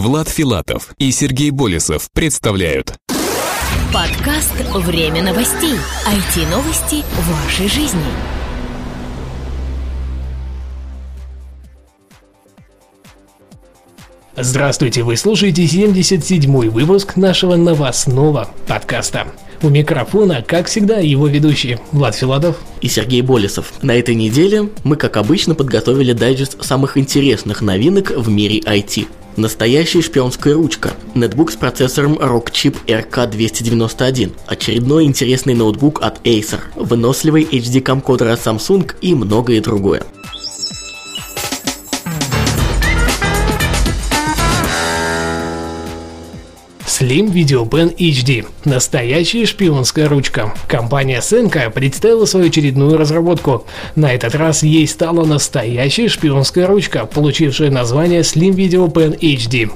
Влад Филатов и Сергей Болесов представляют Подкаст «Время новостей». IT-новости в вашей жизни. Здравствуйте, вы слушаете 77-й выпуск нашего новостного подкаста. У микрофона, как всегда, его ведущие Влад Филатов и Сергей Болесов. На этой неделе мы, как обычно, подготовили дайджест самых интересных новинок в мире IT. Настоящая шпионская ручка. Нетбук с процессором Rockchip RK291. Очередной интересный ноутбук от Acer. Выносливый HD камкодер от Samsung и многое другое. Slim Video Pen HD. Настоящая шпионская ручка. Компания Senka представила свою очередную разработку. На этот раз ей стала настоящая шпионская ручка, получившая название Slim Video Pen HD.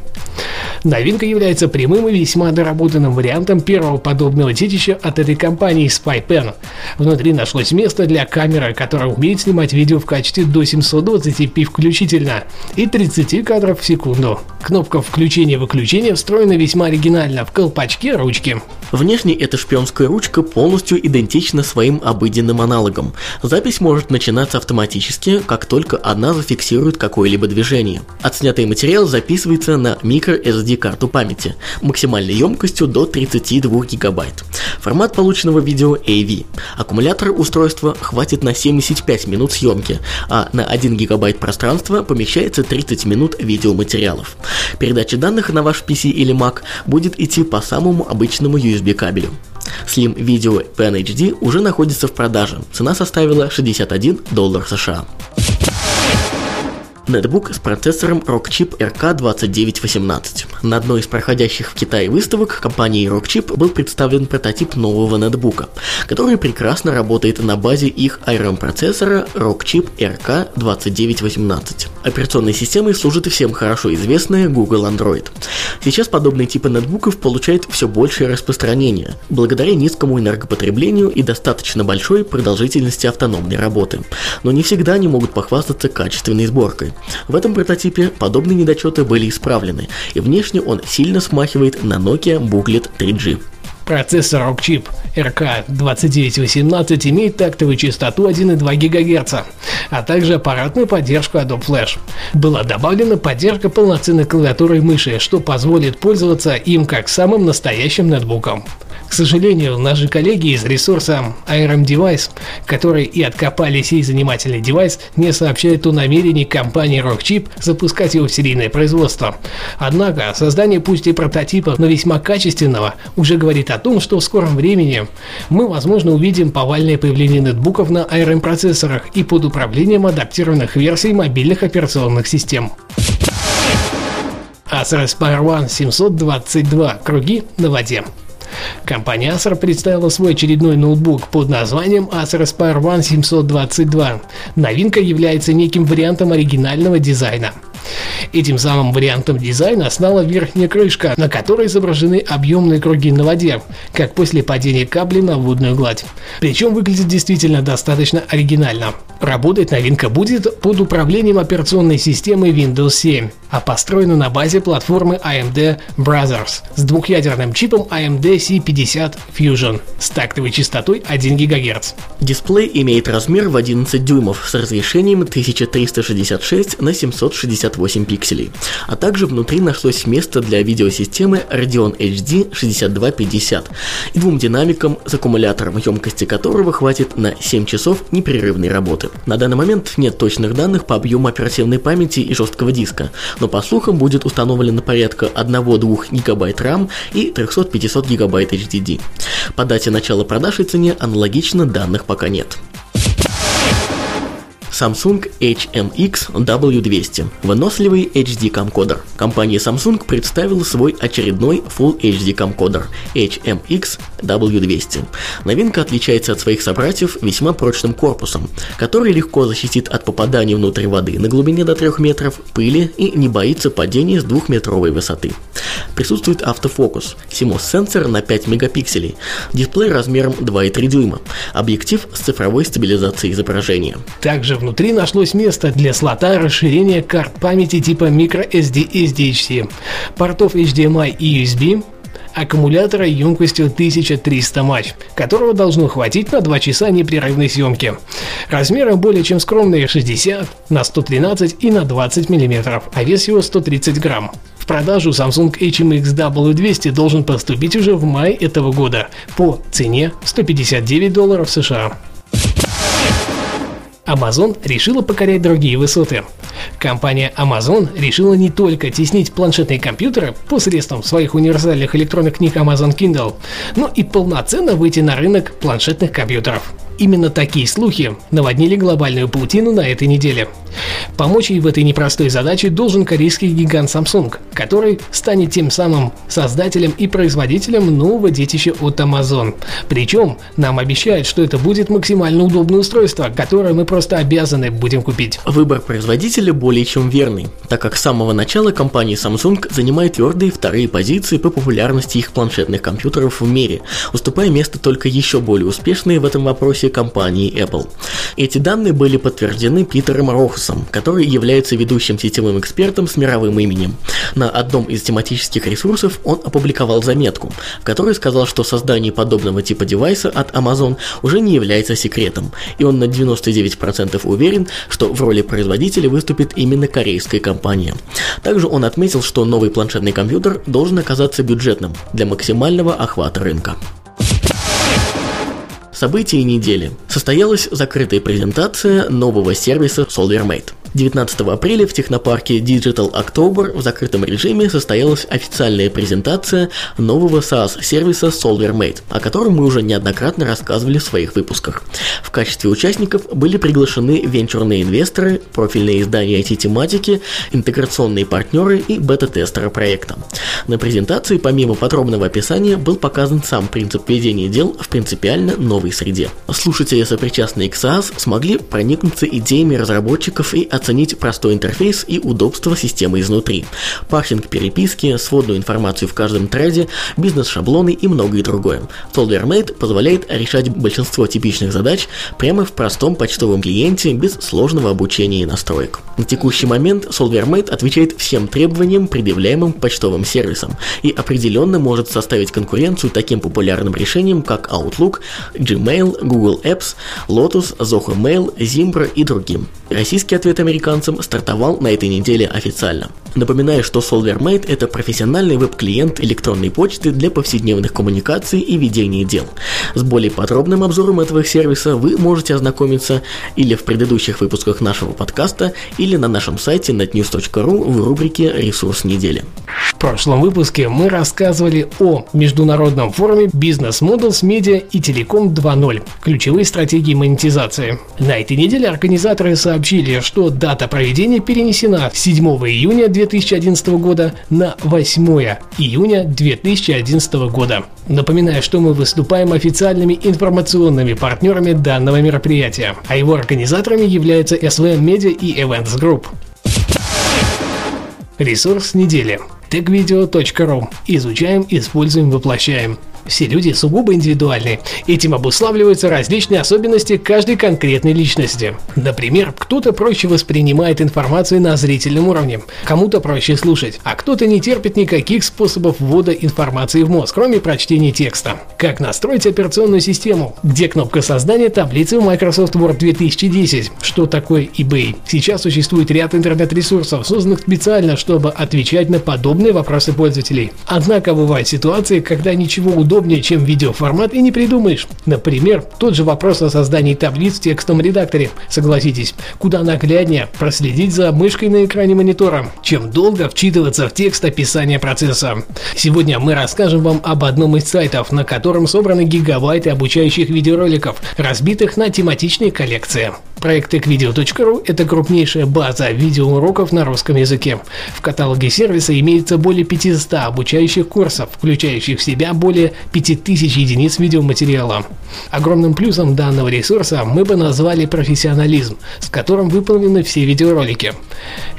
Новинка является прямым и весьма доработанным вариантом первого подобного детища от этой компании SpyPen. Внутри нашлось место для камеры, которая умеет снимать видео в качестве до 720p включительно и 30 кадров в секунду. Кнопка включения-выключения встроена весьма оригинально в колпачке ручки. Внешне эта шпионская ручка полностью идентична своим обыденным аналогам. Запись может начинаться автоматически, как только она зафиксирует какое-либо движение. Отснятый материал записывается на microSD карту памяти, максимальной емкостью до 32 гигабайт. Формат полученного видео AV. Аккумулятор устройства хватит на 75 минут съемки, а на 1 гигабайт пространства помещается 30 минут видеоматериалов. Передача данных на ваш PC или Mac будет идти по самому обычному USB кабелю. Slim Video Pen уже находится в продаже. Цена составила 61 доллар США. Нетбук с процессором Rockchip RK2918. На одной из проходящих в Китае выставок компании Rockchip был представлен прототип нового нетбука, который прекрасно работает на базе их ARM процессора Rockchip RK2918. Операционной системой служит всем хорошо известная Google Android. Сейчас подобные типы нетбуков получают все большее распространение, благодаря низкому энергопотреблению и достаточно большой продолжительности автономной работы. Но не всегда они могут похвастаться качественной сборкой. В этом прототипе подобные недочеты были исправлены, и внешне он сильно смахивает на Nokia Booklet 3G. Процессор Rockchip RK2918 имеет тактовую частоту 1,2 ГГц, а также аппаратную поддержку Adobe Flash. Была добавлена поддержка полноценной клавиатуры и мыши, что позволит пользоваться им как самым настоящим нетбуком. Сожалению, наши коллеги из ресурса ARM Device, которые и откопали сей занимательный девайс, не сообщают о намерении компании Rockchip запускать его в серийное производство. Однако, создание пусть и прототипа, но весьма качественного, уже говорит о том, что в скором времени мы, возможно, увидим повальное появление нетбуков на ARM процессорах и под управлением адаптированных версий мобильных операционных систем. Acer Aspire One 722 круги на воде. Компания Acer представила свой очередной ноутбук под названием Acer Aspire One 722. Новинка является неким вариантом оригинального дизайна. Этим самым вариантом дизайна стала верхняя крышка, на которой изображены объемные круги на воде, как после падения кабли на водную гладь. Причем выглядит действительно достаточно оригинально. Работать новинка будет под управлением операционной системы Windows 7, а построена на базе платформы AMD Brothers с двухъядерным чипом AMD C50 Fusion с тактовой частотой 1 ГГц. Дисплей имеет размер в 11 дюймов с разрешением 1366 на 768 пикселей, а также внутри нашлось место для видеосистемы Radeon HD 6250 и двум динамикам с аккумулятором, емкости которого хватит на 7 часов непрерывной работы. На данный момент нет точных данных по объему оперативной памяти и жесткого диска, но по слухам будет установлено порядка 1-2 гигабайт RAM и 300-500 гигабайт HDD. По дате начала продаж и цене аналогично данных пока нет. Samsung HMX W200 – выносливый HD камкодер. Компания Samsung представила свой очередной Full HD камкодер HMX W200. Новинка отличается от своих собратьев весьма прочным корпусом, который легко защитит от попадания внутрь воды на глубине до 3 метров, пыли и не боится падения с двухметровой высоты. Присутствует автофокус, CMOS-сенсор на 5 мегапикселей, дисплей размером 2,3 дюйма, объектив с цифровой стабилизацией изображения. Также внутри нашлось место для слота расширения карт памяти типа microSD SDHC, портов HDMI и USB, аккумулятора емкостью 1300 матч, которого должно хватить на 2 часа непрерывной съемки. Размеры более чем скромные 60 на 113 и на 20 мм, а вес его 130 грамм. В продажу Samsung HMX W200 должен поступить уже в мае этого года по цене 159 долларов США. Amazon решила покорять другие высоты. Компания Amazon решила не только теснить планшетные компьютеры посредством своих универсальных электронных книг Amazon Kindle, но и полноценно выйти на рынок планшетных компьютеров. Именно такие слухи наводнили глобальную паутину на этой неделе. Помочь ей в этой непростой задаче должен корейский гигант Samsung, который станет тем самым создателем и производителем нового детища от Amazon. Причем нам обещают, что это будет максимально удобное устройство, которое мы просто обязаны будем купить. Выбор производителя более чем верный, так как с самого начала компания Samsung занимает твердые вторые позиции по популярности их планшетных компьютеров в мире, уступая место только еще более успешной в этом вопросе компании Apple. Эти данные были подтверждены Питером Рохусом, который является ведущим сетевым экспертом с мировым именем. На одном из тематических ресурсов он опубликовал заметку, в которой сказал, что создание подобного типа девайса от Amazon уже не является секретом, и он на 99% уверен, что в роли производителя выступит именно корейская компания. Также он отметил, что новый планшетный компьютер должен оказаться бюджетным для максимального охвата рынка. События недели. Состоялась закрытая презентация нового сервиса SolarMate. 19 апреля в технопарке Digital October в закрытом режиме состоялась официальная презентация нового SaaS-сервиса SolverMate, о котором мы уже неоднократно рассказывали в своих выпусках. В качестве участников были приглашены венчурные инвесторы, профильные издания IT-тематики, интеграционные партнеры и бета-тестеры проекта. На презентации, помимо подробного описания, был показан сам принцип ведения дел в принципиально новой среде. Слушатели, сопричастные к SaaS, смогли проникнуться идеями разработчиков и оценить оценить простой интерфейс и удобство системы изнутри, парсинг переписки, сводную информацию в каждом треде, бизнес-шаблоны и многое другое. SolverMate позволяет решать большинство типичных задач прямо в простом почтовом клиенте без сложного обучения и настроек. На текущий момент SolverMate отвечает всем требованиям, предъявляемым почтовым сервисом, и определенно может составить конкуренцию таким популярным решениям, как Outlook, Gmail, Google Apps, Lotus, Zoho Mail, Zimbra и другим. Российский ответ американцев американцам стартовал на этой неделе официально. Напоминаю, что SolverMate – это профессиональный веб-клиент электронной почты для повседневных коммуникаций и ведения дел. С более подробным обзором этого сервиса вы можете ознакомиться или в предыдущих выпусках нашего подкаста, или на нашем сайте netnews.ru в рубрике «Ресурс недели». В прошлом выпуске мы рассказывали о международном форуме Business Models Media и Телеком 2.0 – ключевые стратегии монетизации. На этой неделе организаторы сообщили, что дата проведения перенесена с 7 июня 2011 года на 8 июня 2011 года. Напоминаю, что мы выступаем официальными информационными партнерами данного мероприятия, а его организаторами являются SVM Media и Events Group. Ресурс недели. techvideo.ru. Изучаем, используем, воплощаем. Все люди сугубо индивидуальны. Этим обуславливаются различные особенности каждой конкретной личности. Например, кто-то проще воспринимает информацию на зрительном уровне, кому-то проще слушать, а кто-то не терпит никаких способов ввода информации в мозг, кроме прочтения текста. Как настроить операционную систему? Где кнопка создания таблицы в Microsoft Word 2010? Что такое eBay? Сейчас существует ряд интернет-ресурсов, созданных специально, чтобы отвечать на подобные вопросы пользователей. Однако бывают ситуации, когда ничего удобного удобнее, чем видеоформат и не придумаешь. Например, тот же вопрос о создании таблиц в текстовом редакторе. Согласитесь, куда нагляднее проследить за мышкой на экране монитора, чем долго вчитываться в текст описания процесса. Сегодня мы расскажем вам об одном из сайтов, на котором собраны гигабайты обучающих видеороликов, разбитых на тематичные коллекции. Проект это крупнейшая база видеоуроков на русском языке. В каталоге сервиса имеется более 500 обучающих курсов, включающих в себя более 5000 единиц видеоматериала. Огромным плюсом данного ресурса мы бы назвали профессионализм, с которым выполнены все видеоролики.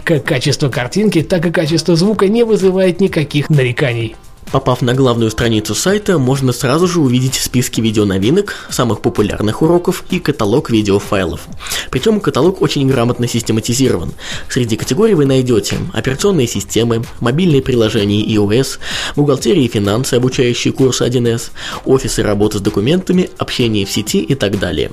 Как качество картинки, так и качество звука не вызывает никаких нареканий. Попав на главную страницу сайта, можно сразу же увидеть списки видеоновинок, самых популярных уроков и каталог видеофайлов. Причем каталог очень грамотно систематизирован. Среди категорий вы найдете операционные системы, мобильные приложения iOS, бухгалтерия и финансы, обучающие курсы 1С, офисы работы с документами, общение в сети и так далее.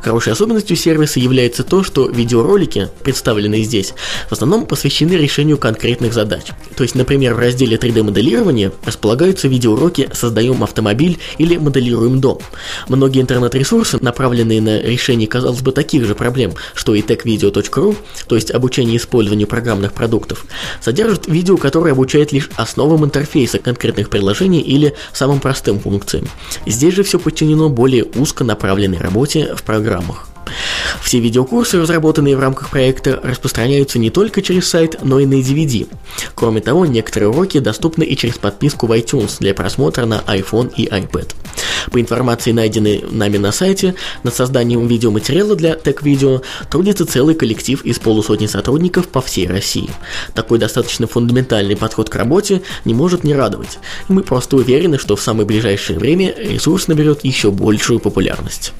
Хорошей особенностью сервиса является то, что видеоролики, представленные здесь, в основном посвящены решению конкретных задач. То есть, например, в разделе 3D-моделирования располагаются видеоуроки «Создаем автомобиль» или «Моделируем дом». Многие интернет-ресурсы, направленные на решение, казалось бы, таких же проблем, что и techvideo.ru, то есть обучение использованию программных продуктов, содержат видео, которые обучают лишь основам интерфейса конкретных приложений или самым простым функциям. Здесь же все подчинено более узко направленной работе в программах. Все видеокурсы, разработанные в рамках проекта, распространяются не только через сайт, но и на DVD. Кроме того, некоторые уроки доступны и через подписку в iTunes для просмотра на iPhone и iPad. По информации, найденной нами на сайте, над созданием видеоматериала для Tech-Video трудится целый коллектив из полусотни сотрудников по всей России. Такой достаточно фундаментальный подход к работе не может не радовать. Мы просто уверены, что в самое ближайшее время ресурс наберет еще большую популярность.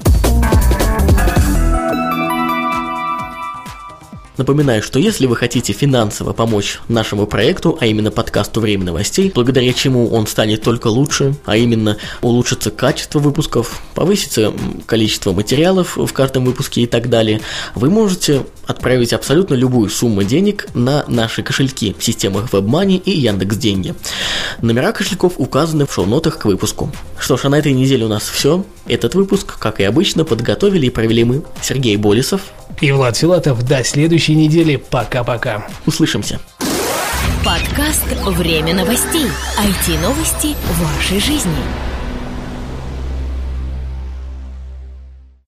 Напоминаю, что если вы хотите финансово помочь нашему проекту, а именно подкасту «Время новостей», благодаря чему он станет только лучше, а именно улучшится качество выпусков, повысится количество материалов в каждом выпуске и так далее, вы можете отправить абсолютно любую сумму денег на наши кошельки в системах WebMoney и Яндекс Деньги. Номера кошельков указаны в шоу-нотах к выпуску. Что ж, а на этой неделе у нас все. Этот выпуск, как и обычно, подготовили и провели мы, Сергей Болесов, и Влад Филатов. До следующей недели. Пока-пока. Услышимся. Подкаст «Время новостей». IT-новости вашей жизни.